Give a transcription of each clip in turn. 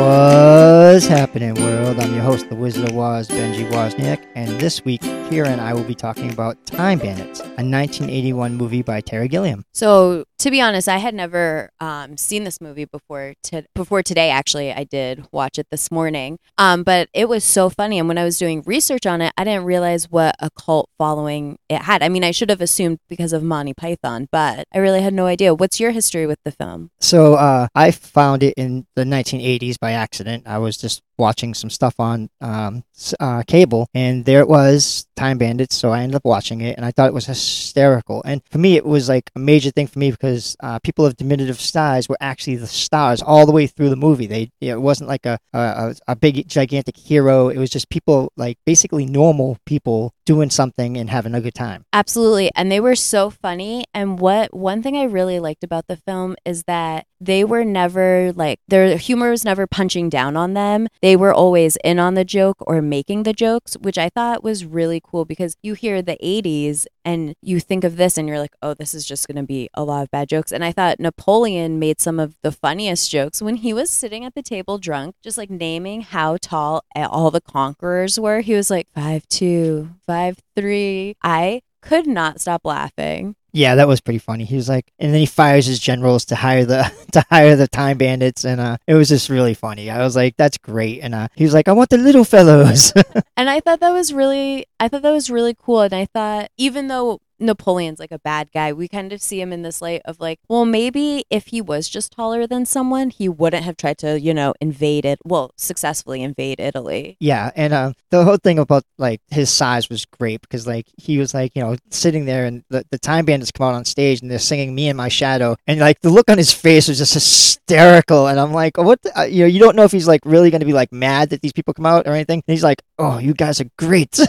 What's happening, world? I'm your host, the Wizard of Woz, Benji Wozniak, and this week, Kyra and I will be talking about Time Bandits, a 1981 movie by Terry Gilliam. So, to be honest, I had never um, seen this movie before. To, before today, actually, I did watch it this morning. Um, but it was so funny, and when I was doing research on it, I didn't realize what a cult following it had. I mean, I should have assumed because of Monty Python, but I really had no idea. What's your history with the film? So, uh, I found it in the 1980s by accident. I was just watching some stuff on um, uh, cable, and there it was, Time Bandits. So I ended up watching it, and I thought it was hysterical. And for me, it was like a major thing for me because uh, people of diminutive size were actually the stars all the way through the movie. They, it wasn't like a a a big gigantic hero. It was just people like basically normal people doing something and having a good time. Absolutely. And they were so funny. And what one thing I really liked about the film is that they were never like their humor was never punching down on them. They were always in on the joke or making the jokes, which I thought was really cool because you hear the 80s and you think of this and you're like, oh, this is just going to be a lot of bad jokes. And I thought Napoleon made some of the funniest jokes when he was sitting at the table drunk, just like naming how tall all the conquerors were. He was like five two, five three. I could not stop laughing. Yeah, that was pretty funny. He was like, and then he fires his generals to hire the to hire the time bandits, and uh, it was just really funny. I was like, that's great, and uh, he was like, I want the little fellows. And I thought that was really I thought that was really cool and I thought even though Napoleon's like a bad guy, we kind of see him in this light of like, well, maybe if he was just taller than someone, he wouldn't have tried to, you know, invade it, well, successfully invade Italy. yeah, and uh, the whole thing about like his size was great because like he was like you know sitting there, and the, the time bandits come out on stage and they're singing "Me and My Shadow," and like the look on his face was just hysterical, and I'm like, what? The, uh, you know, you don't know if he's like really going to be like mad that these people come out or anything. And he's like, oh, you guys are great.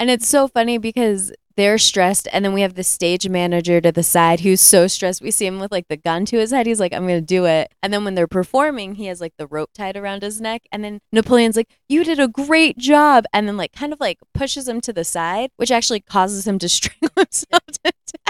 And it's so funny because they're stressed and then we have the stage manager to the side who's so stressed. We see him with like the gun to his head. He's like, I'm going to do it. And then when they're performing, he has like the rope tied around his neck. And then Napoleon's like, You did a great job. And then like kind of like pushes him to the side, which actually causes him to strangle himself to death.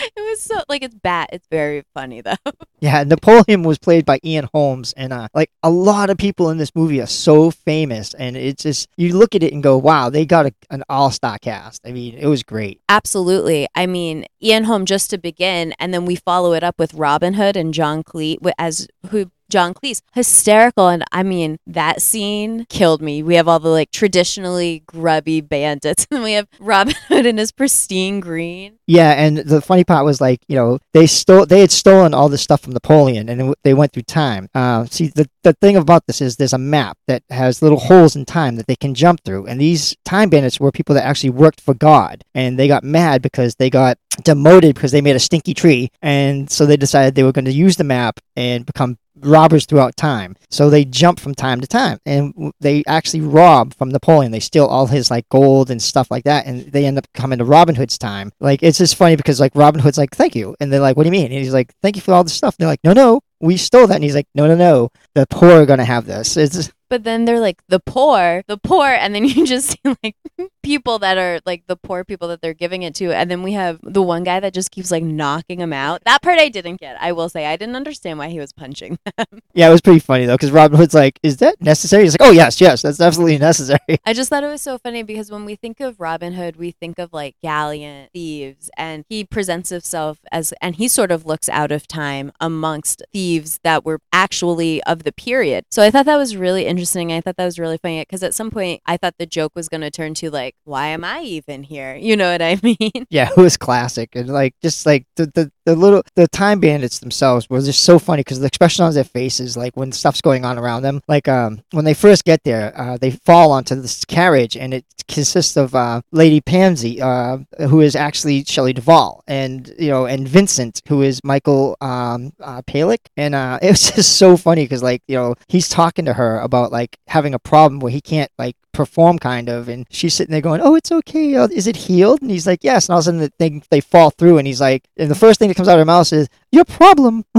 It was so like it's bat. It's very funny though. Yeah, Napoleon was played by Ian Holmes, and uh, like a lot of people in this movie are so famous, and it's just you look at it and go, "Wow, they got a, an all-star cast." I mean, it was great. Absolutely. I mean, Ian Holm just to begin, and then we follow it up with Robin Hood and John Cleese as who John Cleese hysterical, and I mean that scene killed me. We have all the like traditionally grubby bandits, and we have Robin Hood in his pristine green. Yeah, and the funny part was like, you know, they stole, they had stolen all this stuff from Napoleon, and they went through time. Uh, see, the the thing about this is there's a map that has little holes in time that they can jump through, and these time bandits were people that actually worked for God, and they got mad because they got demoted because they made a stinky tree, and so they decided they were going to use the map and become robbers throughout time. So they jump from time to time, and they actually rob from Napoleon. They steal all his like gold and stuff like that, and they end up coming to Robin Hood's time. Like it's just funny because like Robin Hood's like, "Thank you," and they're like, "What do you mean?" And he's like, "Thank you for all this stuff." And they're like, "No, no, we stole that." And he's like, "No, no, no, the poor are gonna have this." It's But then they're like the poor, the poor, and then you just see like people that are like the poor people that they're giving it to, and then we have the one guy that just keeps like knocking them out. That part I didn't get. I will say I didn't understand why he was punching them. yeah, it was pretty funny though because Robin Hood's like, "Is that necessary?" He's like, "Oh yes, yes, that's absolutely necessary." I just thought it was so funny because when we think of Robin Hood, we think of like gallant thieves, and he presents himself as, and he sort of looks out of time amongst thieves that were actually of the period. So I thought that was really interesting. I thought that was really funny because at some point I thought the joke was going to turn to like, why am I even here? You know what I mean? Yeah, it was classic, and like just like the the, the little the time bandits themselves were just so funny because the expression on their faces, like when stuff's going on around them, like um when they first get there, uh, they fall onto this carriage, and it consists of uh, Lady Pansy, uh, who is actually Shelley Duvall, and you know, and Vincent, who is Michael um uh, Palek, and uh, it was just so funny because like you know he's talking to her about like having a problem where he can't like perform kind of. And she's sitting there going oh it's okay. Uh, is it healed? And he's like yes. And all of a sudden the thing, they fall through and he's like and the first thing that comes out of her mouth is your problem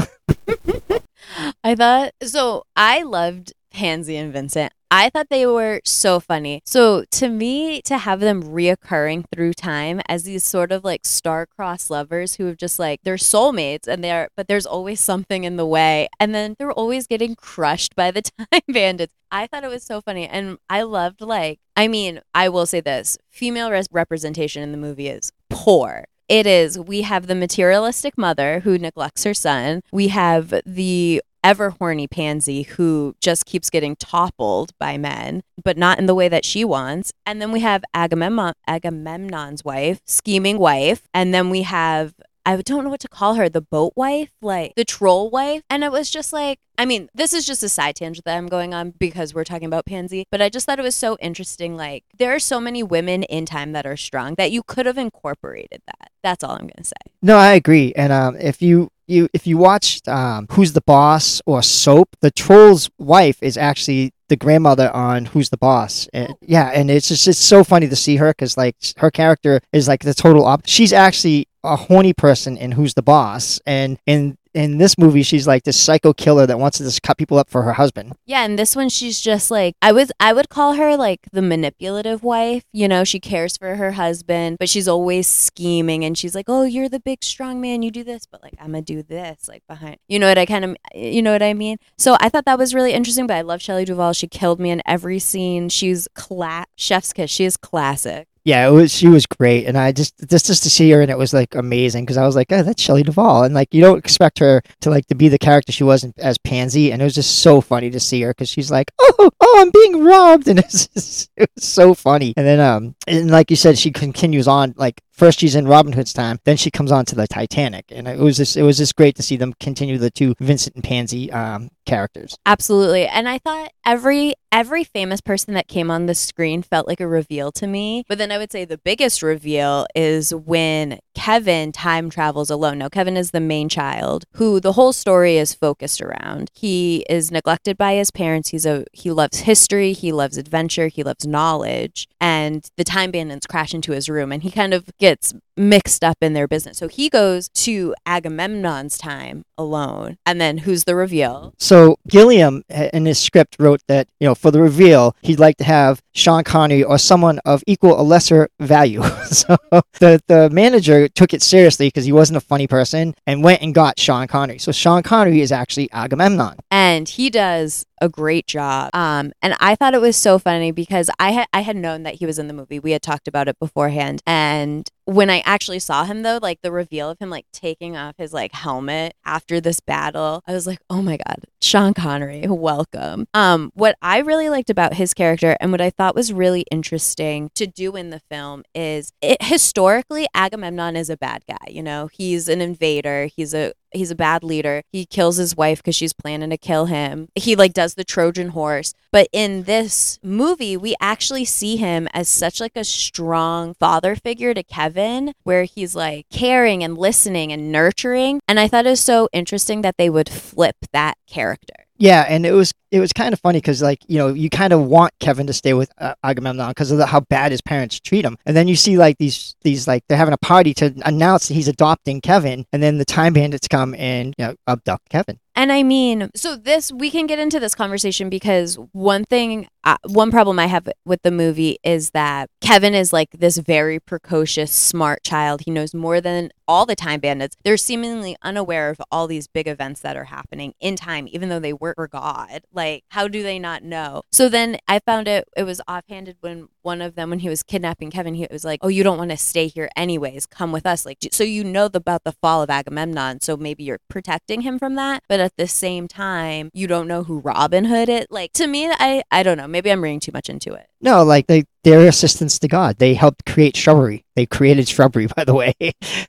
I thought so. I loved Pansy and Vincent. I thought they were so funny. So to me, to have them reoccurring through time as these sort of like star-crossed lovers who have just like they're soulmates and they're but there's always something in the way and then they're always getting crushed by the time bandits. I thought it was so funny and I loved like I mean, I will say this, female res- representation in the movie is poor it is we have the materialistic mother who neglects her son we have the ever horny pansy who just keeps getting toppled by men, but not in the way that she wants. And then we have Agamemnon, Agamemnon's wife, scheming wife. And then we have I don't know what to call her, the boat wife, like the troll wife. And it was just like, I mean, this is just a side tangent that I'm going on because we're talking about Pansy, but I just thought it was so interesting. Like, there are so many women in time that are strong that you could have incorporated that. That's all I'm going to say. No, I agree. And um, if you you if you watched um, Who's the Boss or Soap, the troll's wife is actually the grandmother on Who's the Boss. And, yeah, and it's just it's so funny to see her because like her character is like the total op. She's actually a horny person and Who's the Boss, and in in this movie she's like this psycho killer that wants to just cut people up for her husband. Yeah, and this one she's just like I was I would call her like the manipulative wife. You know, she cares for her husband, but she's always scheming and she's like, "Oh, you're the big strong man, you do this, but like I'm to do this like behind." You know what I kind of you know what I mean? So I thought that was really interesting, but I love Shelley Duvall. She killed me in every scene. She's cla- chef's kiss. She is classic yeah, it was she was great, and I just just just to see her and it was like amazing because I was like, oh, that's Shelley Duvall, and like you don't expect her to like to be the character she was as Pansy, and it was just so funny to see her because she's like, oh, oh, I'm being robbed, and it's just, it was so funny, and then um, and like you said, she continues on like first she's in Robin Hood's time, then she comes on to the Titanic, and it was just it was just great to see them continue the two Vincent and Pansy um, characters. Absolutely, and I thought every every famous person that came on the screen felt like a reveal to me. But then I would say the biggest reveal is when Kevin time travels alone. Now, Kevin is the main child who the whole story is focused around. He is neglected by his parents. He's a he loves history, he loves adventure, he loves knowledge, and the time bandits crash into his room and he kind of gets mixed up in their business. So he goes to Agamemnon's time alone. And then who's the reveal? So Gilliam in his script wrote that, you know, for the reveal, he'd like to have Sean Connery or someone of equal or lesser value. so the, the manager took it seriously because he wasn't a funny person and went and got Sean Connery. So Sean Connery is actually Agamemnon. And he does a great job. Um, and I thought it was so funny because I had I had known that he was in the movie. We had talked about it beforehand. And when I actually saw him though, like the reveal of him like taking off his like helmet after this battle, I was like, oh my God, Sean Connery, welcome. Um, what I really liked about his character and what I thought was really interesting to do in the film is it historically Agamemnon is a bad guy, you know, he's an invader, he's a he's a bad leader. He kills his wife because she's planning to kill him. He like does the Trojan horse. But in this movie, we actually see him as such like a strong father figure to Kevin, where he's like caring and listening and nurturing. And I thought it was so interesting that they would flip that character. Yeah, and it was it was kind of funny because like you know you kind of want Kevin to stay with uh, Agamemnon because of the, how bad his parents treat him, and then you see like these these like they're having a party to announce that he's adopting Kevin, and then the time bandits come and you know abduct Kevin. And I mean, so this we can get into this conversation because one thing, uh, one problem I have with the movie is that Kevin is like this very precocious, smart child. He knows more than all the time bandits. They're seemingly unaware of all these big events that are happening in time, even though they work for God. Like, how do they not know? So then I found it. It was offhanded when one of them, when he was kidnapping Kevin, he was like, "Oh, you don't want to stay here anyways. Come with us." Like, so you know about the fall of Agamemnon, so maybe you're protecting him from that. But at the same time, you don't know who Robin Hood is. Like to me, I I don't know. Maybe I'm reading too much into it. No, like they they're assistants to God. They helped create shrubbery. They created shrubbery, by the way.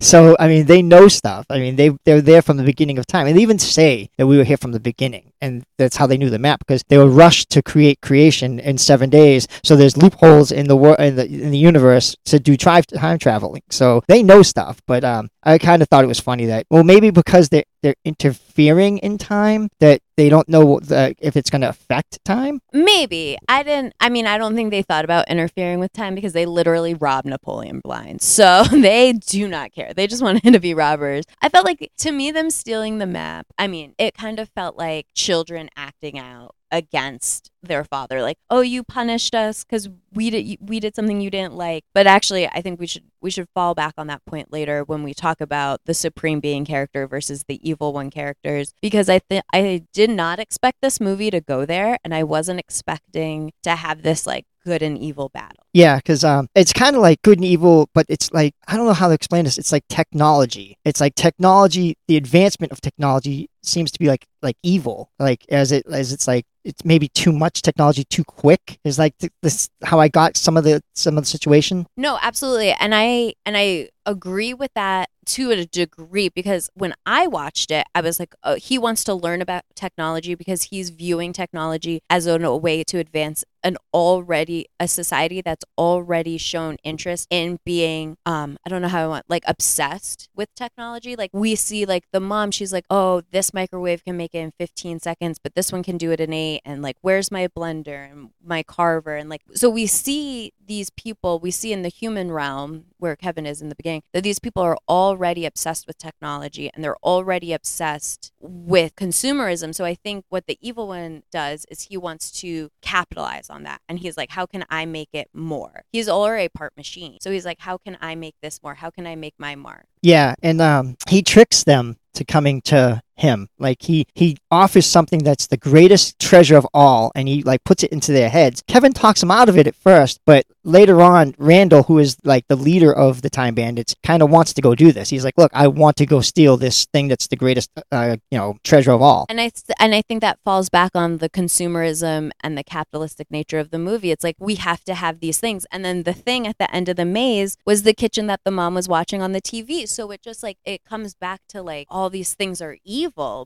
so I mean, they know stuff. I mean, they they're there from the beginning of time, and they even say that we were here from the beginning, and that's how they knew the map because they were rushed to create creation in seven days. So there's loopholes in the world in the in the universe to do time traveling. So they know stuff. But um, I kind of thought it was funny that well, maybe because they they're interfering in time that they don't know the, if it's going to affect time. Maybe I didn't. I mean, I don't think they thought about interfering with time because they literally robbed Napoleon blind, so they do not care. They just wanted to be robbers. I felt like to me them stealing the map. I mean, it kind of felt like children acting out against their father like oh you punished us because we did we did something you didn't like. But actually i think we should we should fall back on that point later when we talk about the supreme being character versus the evil one characters because i think i did not expect this movie to go there and i wasn't expecting to have this like good and evil battle Yeah, because um, it's kind of like good and evil, but it's like I don't know how to explain this. It's like technology. It's like technology. The advancement of technology seems to be like like evil. Like as it as it's like it's maybe too much technology too quick. Is like th- this how I got some of the some of the situation. No, absolutely. And I and I agree with that to a degree because when I watched it, I was like, oh, he wants to learn about technology because he's viewing technology as a, a way to advance an already a society that's already shown interest in being um I don't know how I want like obsessed with technology. Like we see like the mom, she's like, "Oh, this microwave can make it in 15 seconds, but this one can do it in 8." And like, "Where's my blender and my carver?" And like so we see these people, we see in the human realm where Kevin is in the beginning, that these people are already obsessed with technology and they're already obsessed with consumerism. So I think what the evil one does is he wants to capitalize on that. And he's like, how can I make it more? He's already a part machine. So he's like, how can I make this more? How can I make my mark? Yeah, and um, he tricks them to coming to him. Like he he offers something that's the greatest treasure of all, and he like puts it into their heads. Kevin talks him out of it at first, but later on, Randall, who is like the leader of the Time Bandits, kind of wants to go do this. He's like, "Look, I want to go steal this thing that's the greatest, uh, you know, treasure of all." And I and I think that falls back on the consumerism and the capitalistic nature of the movie. It's like we have to have these things, and then the thing at the end of the maze was the kitchen that the mom was watching on the TV. So it just like it comes back to like all these things are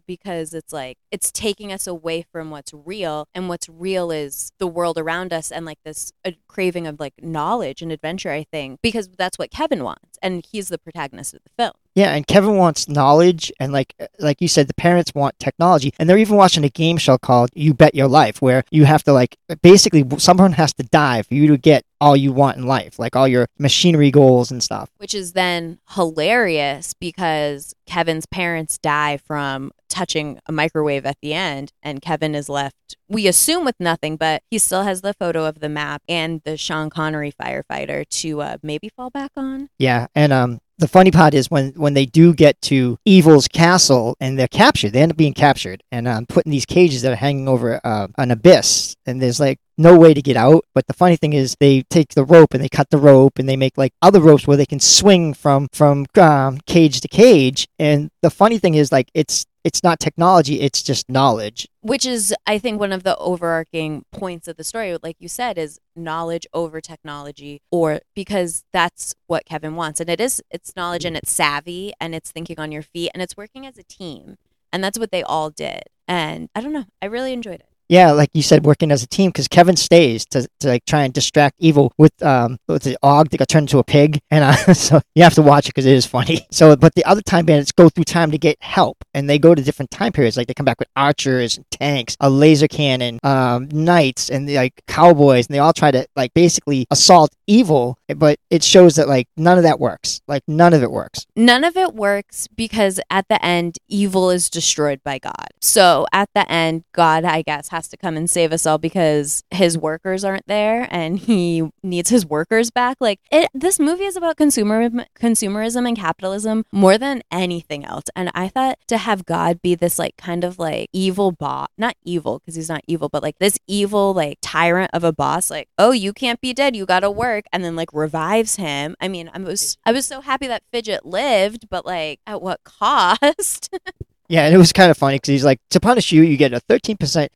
because it's like it's taking us away from what's real, and what's real is the world around us, and like this uh, craving of like knowledge and adventure. I think because that's what Kevin wants, and he's the protagonist of the film. Yeah, and Kevin wants knowledge, and like like you said, the parents want technology, and they're even watching a game show called "You Bet Your Life," where you have to like basically someone has to die for you to get all you want in life, like all your machinery goals and stuff. which is then hilarious because Kevin's parents die from touching a microwave at the end, and Kevin is left, we assume, with nothing, but he still has the photo of the map and the Sean Connery firefighter to uh, maybe fall back on. Yeah, and um, the funny part is when when they do get to Evil's castle and they're captured, they end up being captured. And um, put in these cages that are hanging over uh, an abyss, and there's like no way to get out. But the funny thing is, they take the rope and they cut the rope and they make like other ropes where they can swing from from um, cage to cage. And the funny thing is, like it's it's not technology; it's just knowledge. Which is, I think, one of the overarching points of the story, like you said, is knowledge over technology, or because that's what Kevin wants. And it is, it's knowledge and it's savvy and it's thinking on your feet and it's working as a team. And that's what they all did. And I don't know, I really enjoyed it. Yeah, like you said, working as a team because Kevin stays to, to like try and distract evil with um with the og that got turned into a pig, and uh, so you have to watch it because it is funny. So, but the other time bandits go through time to get help, and they go to different time periods. Like they come back with archers and tanks, a laser cannon, um, knights, and like cowboys, and they all try to like basically assault evil. But it shows that like none of that works. Like none of it works. None of it works because at the end, evil is destroyed by God. So at the end, God, I guess, has to come and save us all because his workers aren't there and he needs his workers back. Like it, this movie is about consumer consumerism and capitalism more than anything else. And I thought to have God be this like kind of like evil boss, not evil because he's not evil, but like this evil like tyrant of a boss, like oh you can't be dead, you gotta work, and then like revives him. I mean, I was I was so happy that Fidget lived, but like at what cost? Yeah, and it was kind of funny because he's like, to punish you, you get a 13%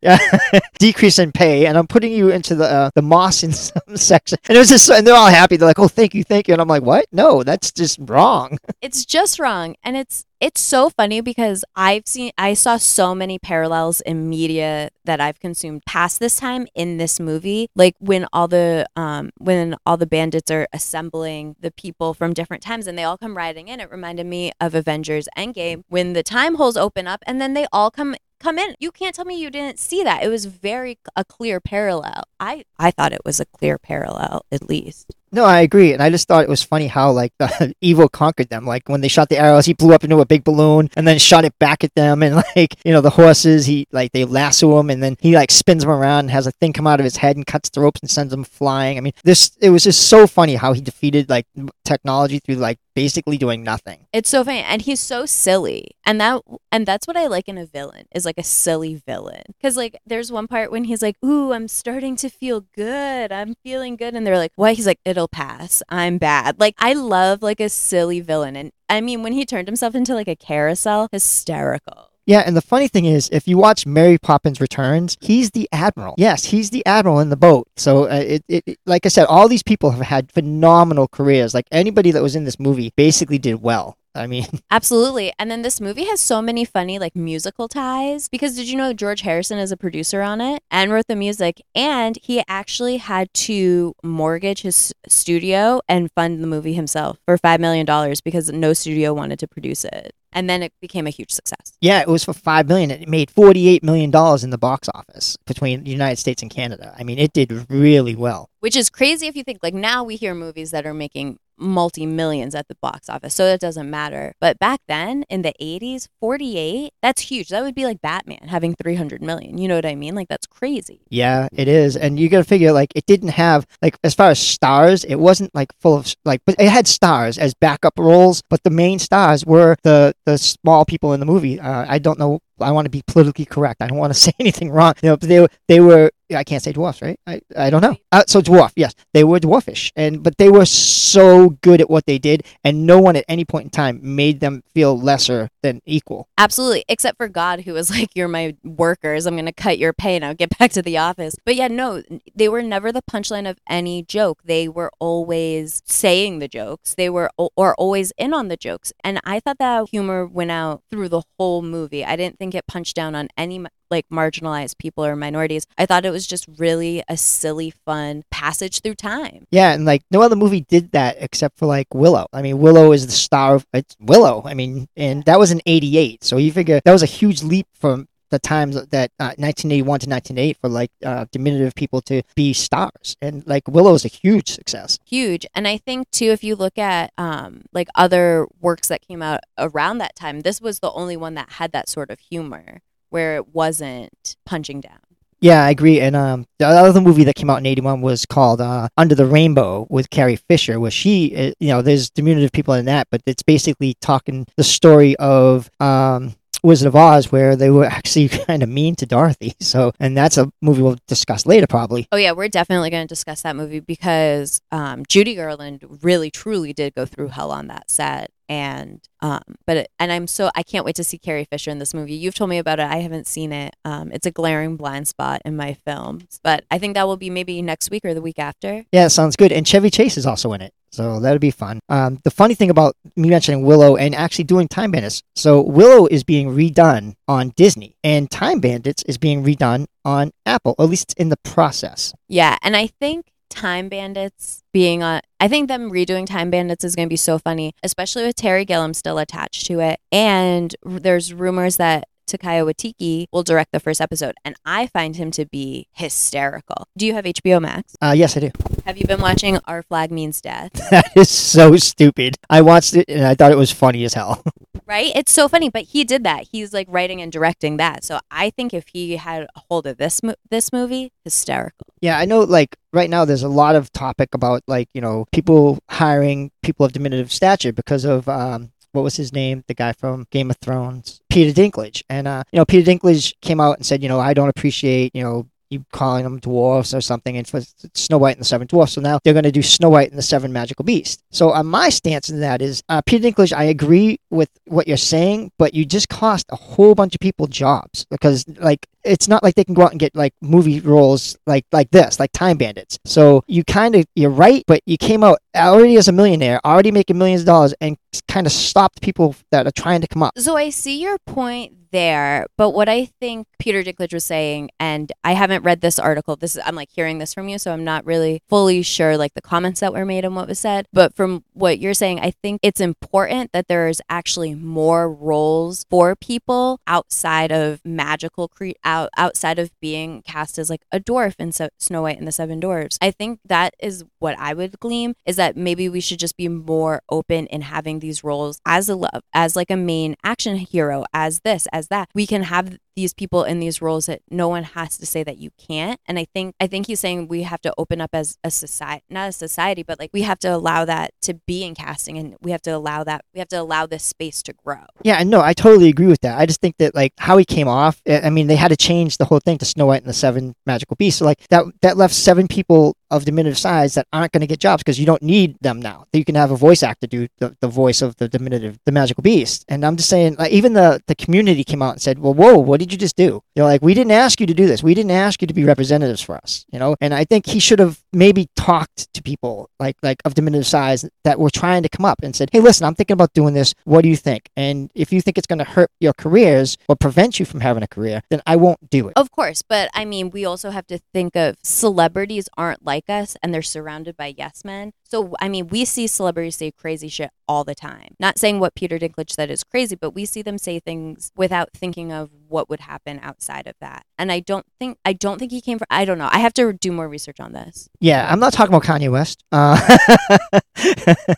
decrease in pay, and I'm putting you into the uh, the moss in some section. And it was just, and they're all happy. They're like, oh, thank you, thank you. And I'm like, what? No, that's just wrong. it's just wrong and it's it's so funny because i've seen i saw so many parallels in media that i've consumed past this time in this movie. Like when all the um when all the bandits are assembling the people from different times and they all come riding in it reminded me of avengers endgame when the time holes open up and then they all come come in. You can't tell me you didn't see that. It was very a clear parallel. I i thought it was a clear parallel at least No, I agree, and I just thought it was funny how like the evil conquered them. Like when they shot the arrows, he blew up into a big balloon and then shot it back at them, and like you know the horses, he like they lasso him and then he like spins them around and has a thing come out of his head and cuts the ropes and sends them flying. I mean, this it was just so funny how he defeated like technology through like basically doing nothing. It's so funny, and he's so silly, and that and that's what I like in a villain is like a silly villain. Because like there's one part when he's like, "Ooh, I'm starting to feel good. I'm feeling good," and they're like, "What?" He's like, "It'll pass. I'm bad." Like I love like a silly villain, and I mean when he turned himself into like a carousel, hysterical. Yeah, and the funny thing is, if you watch Mary Poppins Returns, he's the admiral. Yes, he's the admiral in the boat. So, uh, it, it, it, like I said, all these people have had phenomenal careers. Like anybody that was in this movie basically did well. I mean, Absolutely. And then this movie has so many funny like musical ties because did you know George Harrison is a producer on it and wrote the music and he actually had to mortgage his studio and fund the movie himself for 5 million dollars because no studio wanted to produce it. And then it became a huge success. yeah, it was for five million. It made forty-eight million dollars in the box office between the United States and Canada. I mean, it did really well. Which is crazy if you think like now we hear movies that are making multi millions at the box office. So that doesn't matter. But back then in the 80s, 48, that's huge. That would be like Batman having 300 million. You know what I mean? Like that's crazy. Yeah, it is, and you got to figure like it didn't have like as far as stars, it wasn't like full of like, but it had stars as backup roles, but the main stars were the the small people in the movie. Uh, I don't know. I want to be politically correct. I don't want to say anything wrong. You know, they were they were. I can't say dwarfs, right? I, I don't know. Uh, so dwarf, yes, they were dwarfish, and but they were so good at what they did, and no one at any point in time made them feel lesser than equal. Absolutely. Except for God, who was like, You're my workers. I'm going to cut your pay now. Get back to the office. But yeah, no, they were never the punchline of any joke. They were always saying the jokes. They were, or always in on the jokes. And I thought that humor went out through the whole movie. I didn't think it punched down on any like marginalized people or minorities. I thought it was just really a silly, fun passage through time. Yeah, and like no other movie did that except for like Willow. I mean, Willow is the star of it's Willow. I mean, and that was in '88, so you figure that was a huge leap from the times that uh, 1981 to 1988 for like uh, diminutive people to be stars, and like Willow is a huge success. huge and i think too if you look at um like other works that came out around that time this was the only one that had that sort of humor where it wasn't punching down Yeah, I agree. And um, the other movie that came out in '81 was called uh, Under the Rainbow with Carrie Fisher, where she, uh, you know, there's diminutive people in that, but it's basically talking the story of um. Wizard of Oz, where they were actually kind of mean to Dorothy. So, and that's a movie we'll discuss later, probably. oh yeah we're definitely going to discuss that movie because um judy garland really truly did go through hell on that set and um but it, and i'm so i can't wait to see carrie fisher in this movie you've told me about it i haven't seen it um it's a glaring blind spot in my films but i think that will be maybe next week or the week after Yeah, sounds good. And Chevy Chase is also in it. So that'll be fun. Um, the funny thing about me mentioning Willow and actually doing Time Bandits. So Willow is being redone on Disney, and Time Bandits is being redone on Apple. At least it's in the process. Yeah, and I think Time Bandits being on I think them redoing Time Bandits is going to be so funny, especially with Terry Gilliam still attached to it. And there's rumors that Taika Waititi will direct the first episode, and I find him to be hysterical. Do you have HBO Max? Uh, yes, I do. Have you been watching Our Flag Means Death? That is so stupid. I watched it and I thought it was funny as hell. right? It's so funny, but he did that. He's like writing and directing that. So I think if he had a hold of this mo- this movie, hysterical. Yeah, I know. Like right now, there's a lot of topic about like you know people hiring people of diminutive stature because of um, what was his name, the guy from Game of Thrones, Peter Dinklage, and uh, you know Peter Dinklage came out and said, you know, I don't appreciate you know you calling them dwarfs or something, and for Snow White and the Seven Dwarfs. So now they're going to do Snow White and the Seven Magical Beasts. So uh, my stance in that is, uh, Peter Dinklage, I agree with what you're saying, but you just cost a whole bunch of people jobs because like it's not like they can go out and get like movie roles like like this, like Time Bandits. So you kind of you're right, but you came out already as a millionaire, already making millions of dollars, and kind of stopped people that are trying to come up. So I see your point there, but what I think Peter Dinklage was saying, and I haven't read this article. This is I'm like hearing this from you, so I'm not really fully sure like the comments that were made and what was said. But from what you're saying, I think it's important that there's actually more roles for people outside of magical cre- out outside of being cast as like a dwarf in Snow White and the Seven Dwarfs. I think that is what I would glean is that maybe we should just be more open in having these roles as a love, as like a main action hero, as this, as that. We can have these people in these roles that no one has to say that you can't and i think i think he's saying we have to open up as a society not a society but like we have to allow that to be in casting and we have to allow that we have to allow this space to grow Yeah, no, I totally agree with that. I just think that like how he came off. I mean, they had to change the whole thing to Snow White and the Seven Magical Beasts. So like that that left seven people of diminutive size that aren't going to get jobs because you don't need them now. You can have a voice actor do the, the voice of the diminutive, the magical beast. And I'm just saying, like even the the community came out and said, "Well, whoa, what did you just do?" You're like we didn't ask you to do this. We didn't ask you to be representatives for us. You know, and I think he should have maybe talked to people like like of diminutive size that were trying to come up and said, "Hey, listen, I'm thinking about doing this. What do you think?" And if you think it's going to hurt your careers or prevent you from having a career, then I won't do it. Of course, but I mean, we also have to think of celebrities aren't like us and they're surrounded by yes men. So, I mean, we see celebrities say crazy shit all the time. Not saying what Peter Dinklage said is crazy, but we see them say things without thinking of what would happen outside of that. And I don't think I don't think he came from I don't know. I have to do more research on this. Yeah, I'm not talking about Kanye West,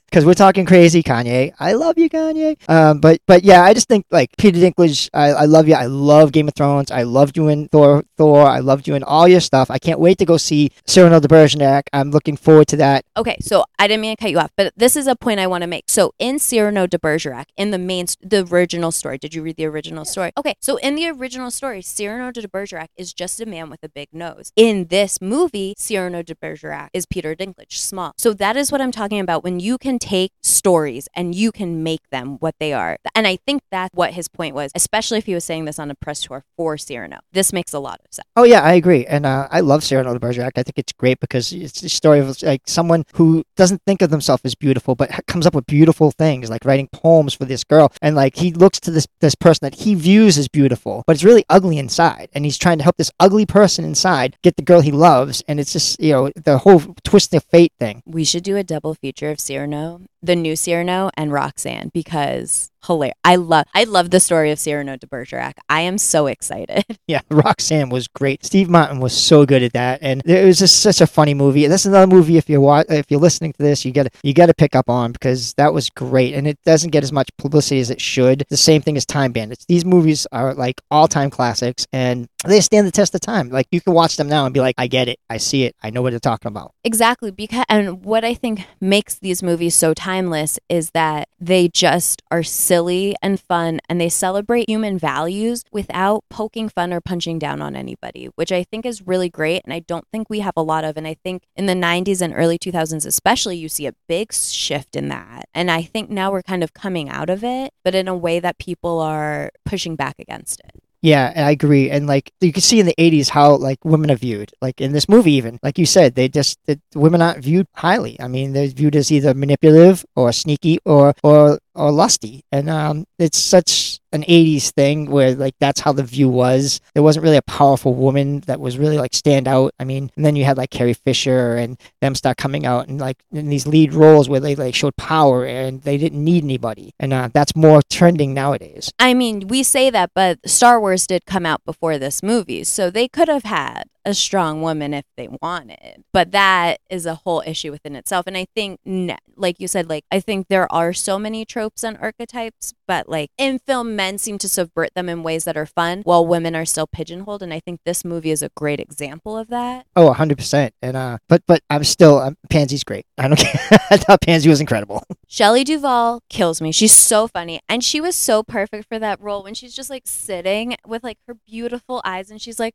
because we're talking crazy Kanye. I love you, Kanye. Um, but but yeah, I just think like Peter Dinklage. I, I love you. I love Game of Thrones. I loved you in Thor. Thor. I loved you in all your stuff. I can't wait to go see Cyrano de Bergerac. I'm looking forward to that. Okay, so I didn't mean to cut you off, but this is a point I want to make. So in Cyrano de Bergerac, in the main, the original story, did you read the original story? Okay, so in the original story, Cyrano de Bergerac is just a man with a big nose. In this movie, Cyrano de Bergerac is Peter Dinklage, small. So that is what I'm talking about. When you can take stories and you can make them what they are, and I think that's what his point was, especially if he was saying this on a press tour for Cyrano. This makes a lot of sense. Oh yeah, I agree, and uh, I love Cyrano de Bergerac. I think it's great because it's the story of like someone who doesn't think of themselves as beautiful, but comes up with beautiful things, like writing poems for this girl, and like he looks to this this person that he views as beautiful, but it's really ugly inside, and he's trying to help this ugly person inside get the girl he loves, and it's just you know the whole twist of fate thing. We should do a double feature of Cyrano, the new Cyrano, and Roxanne because hilarious. I love I love the story of Cyrano de Bergerac. I am so excited. Yeah, Roxanne was great. Steve Martin was so good at that, and it was just such a funny movie. That's another movie if you're wa- if you're listening to this, you got you got to pick up on because that was great, and it doesn't get as much publicity as it should. The same thing as Time Bandits. These movies are like all time classics, and they stand the test of time. Like you can watch them now and be like, I get it, I see it, I know what they're talking about. Exactly because and what I think makes these movies so timeless is that they just are silly and fun and they celebrate human values without poking fun or punching down on anybody, which I think is really great and I don't think we have a lot of and I think in the 90s and early 2000s especially you see a big shift in that. And I think now we're kind of coming out of it, but in a way that people are pushing back against it. Yeah, I agree. And like you can see in the '80s how like women are viewed. Like in this movie, even like you said, they just the women aren't viewed highly. I mean, they're viewed as either manipulative or sneaky or or or lusty. And um, it's such an '80s thing where like that's how the view was. There wasn't really a powerful woman that was really like stand out. I mean, and then you had like Carrie Fisher and them start coming out and like in these lead roles where they like showed power and they didn't need anybody. And uh, that's more trending nowadays. I mean, we say that, but Star Wars did come out before this movie, so they could have had a strong woman if they wanted. But that is a whole issue within itself. And I think, like you said, like I think there are so many tropes and archetypes, but like in film, men seem to subvert them in ways that are fun, while women are still pigeonholed. And I think this movie is a great example of that. Oh, 100%. And uh but but I'm still um, Pansy's great. I don't care. I thought Pansy was incredible. Shelley Duvall kills me. She's so funny. And she was so perfect for that role when she's just like sitting with like her beautiful eyes and she's like,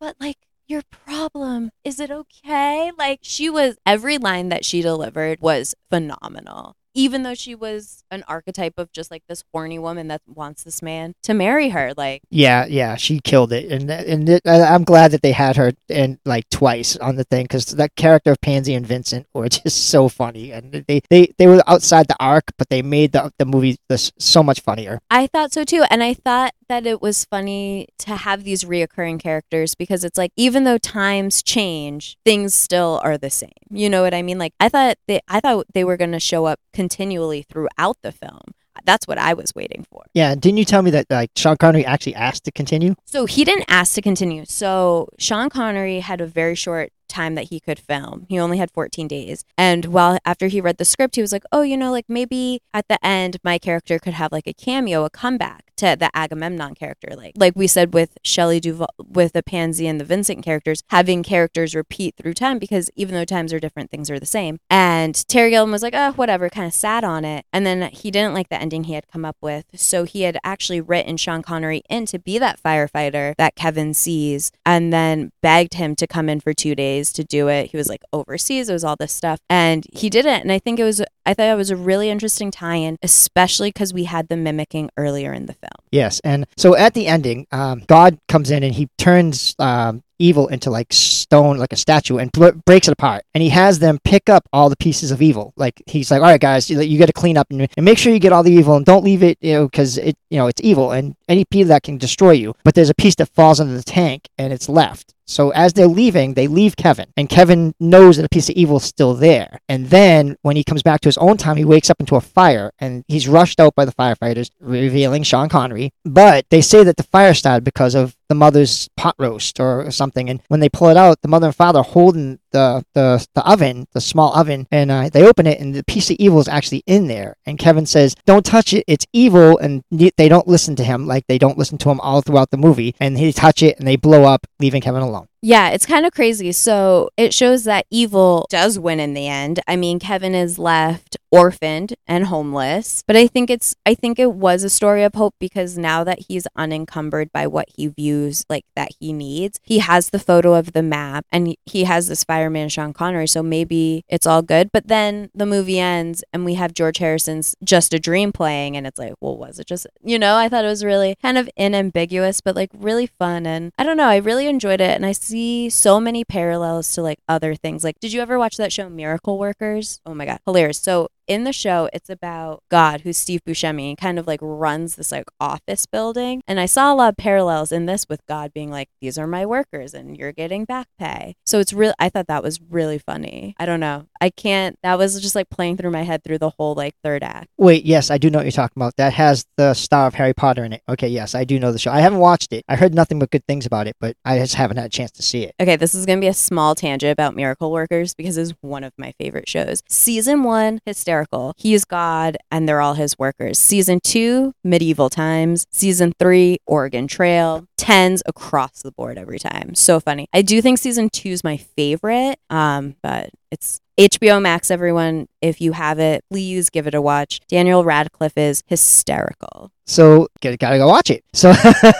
but like, your problem is it okay like she was every line that she delivered was phenomenal even though she was an archetype of just like this horny woman that wants this man to marry her like Yeah, yeah, she killed it. And and it, I'm glad that they had her and like twice on the thing cuz that character of Pansy and Vincent were just so funny and they they, they were outside the arc but they made the the movie this so much funnier. I thought so too. And I thought that it was funny to have these reoccurring characters because it's like even though times change, things still are the same. You know what I mean? Like I thought they I thought they were gonna show up continually throughout the film. that's what I was waiting for. Yeah, didn't you tell me that like Sean Connery actually asked to continue? So he didn't ask to continue. So Sean Connery had a very short time that he could film. He only had 14 days. And while after he read the script, he was like, "Oh, you know, like maybe at the end my character could have like a cameo, a comeback to the Agamemnon character. Like like we said with Shelley Duvall with the Pansy and the Vincent characters, having characters repeat through time because even though times are different, things are the same. And Terry Gilliam was like, "Oh, whatever," kind of sat on it. And then he didn't like the ending he had come up with. So he had actually written Sean Connery in to be that firefighter that Kevin sees and then begged him to come in for 2 days to do it. He was like overseas, it was all this stuff. And he did it. And I think it was, I thought it was a really interesting tie in, especially because we had the mimicking earlier in the film. Yes. And so at the ending, um, God comes in and he turns um, evil into like stone, like a statue, and bl- breaks it apart. And he has them pick up all the pieces of evil. Like he's like, all right, guys, you, you got to clean up and, and, make sure you get all the evil and don't leave it, you know, because it, you know, it's evil and any piece that can destroy you. But there's a piece that falls into the tank and it's left. So as they're leaving, they leave Kevin, and Kevin knows that a piece of evil is still there. And then when he comes back to his own time, he wakes up into a fire, and he's rushed out by the firefighters, revealing Sean Connery. But they say that the fire started because of the mother's pot roast or something. And when they pull it out, the mother and father holding the the, the oven, the small oven, and uh, they open it, and the piece of evil is actually in there. And Kevin says, "Don't touch it; it's evil." And they don't listen to him, like they don't listen to him all throughout the movie. And he touch it, and they blow up, leaving Kevin alone. Yeah, it's kind of crazy. So it shows that evil does win in the end. I mean, Kevin is left orphaned and homeless, but I think it's I think it was a story of hope because now that he's unencumbered by what he views like that he needs, he has the photo of the map and he has this fireman Sean Connery, so maybe it's all good. But then the movie ends and we have George Harrison's Just a Dream playing and it's like, well, was it just you know, I thought it was really kind of inambiguous but like really fun and I don't know, I really enjoyed it and I see so many parallels to like other things. Like, did you ever watch that show Miracle Workers? Oh my god, hilarious! So in the show, it's about God, who's Steve Buscemi, kind of like runs this like office building. And I saw a lot of parallels in this with God being like, "These are my workers, and you're getting back pay." So it's real. I thought that was really funny. I don't know. I can't. That was just like playing through my head through the whole like third act. Wait, yes, I do know what you're talking about. That has the star of Harry Potter in it. Okay, yes, I do know the show. I haven't watched it. I heard nothing but good things about it, but I just haven't had a chance to see it. Okay, this is gonna be a small tangent about Miracle Workers because it's one of my favorite shows. Season one, hysterical. He's God and they're all his workers. Season two, medieval times. Season three, Oregon Trail. Tens across the board every time. So funny. I do think season two is my favorite, um, but it's HBO Max, everyone. If you have it, please give it a watch. Daniel Radcliffe is hysterical. So gotta, gotta go watch it. So,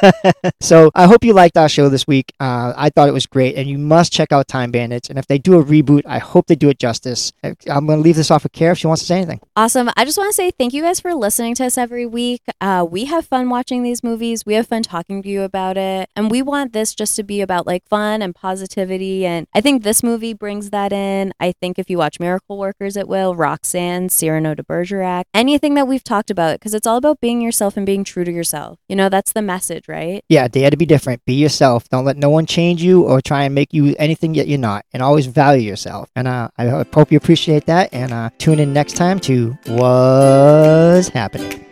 so I hope you liked our show this week. Uh, I thought it was great, and you must check out Time Bandits. And if they do a reboot, I hope they do it justice. I'm gonna leave this off with Kyra if she wants to say anything. Awesome. I just want to say thank you guys for listening to us every week. Uh, we have fun watching these movies. We have fun talking to you about it, and we want this just to be about like fun and positivity. And I think this movie brings that in. I think if you watch Miracle Workers, it will. Roxanne, Cyrano de Bergerac, anything that we've talked about, because it's all about being yourself and being true to yourself. You know, that's the message, right? Yeah, dare to be different. Be yourself. Don't let no one change you or try and make you anything that you're not. And always value yourself. And uh, I hope you appreciate that. And uh, tune in next time to What's Happening.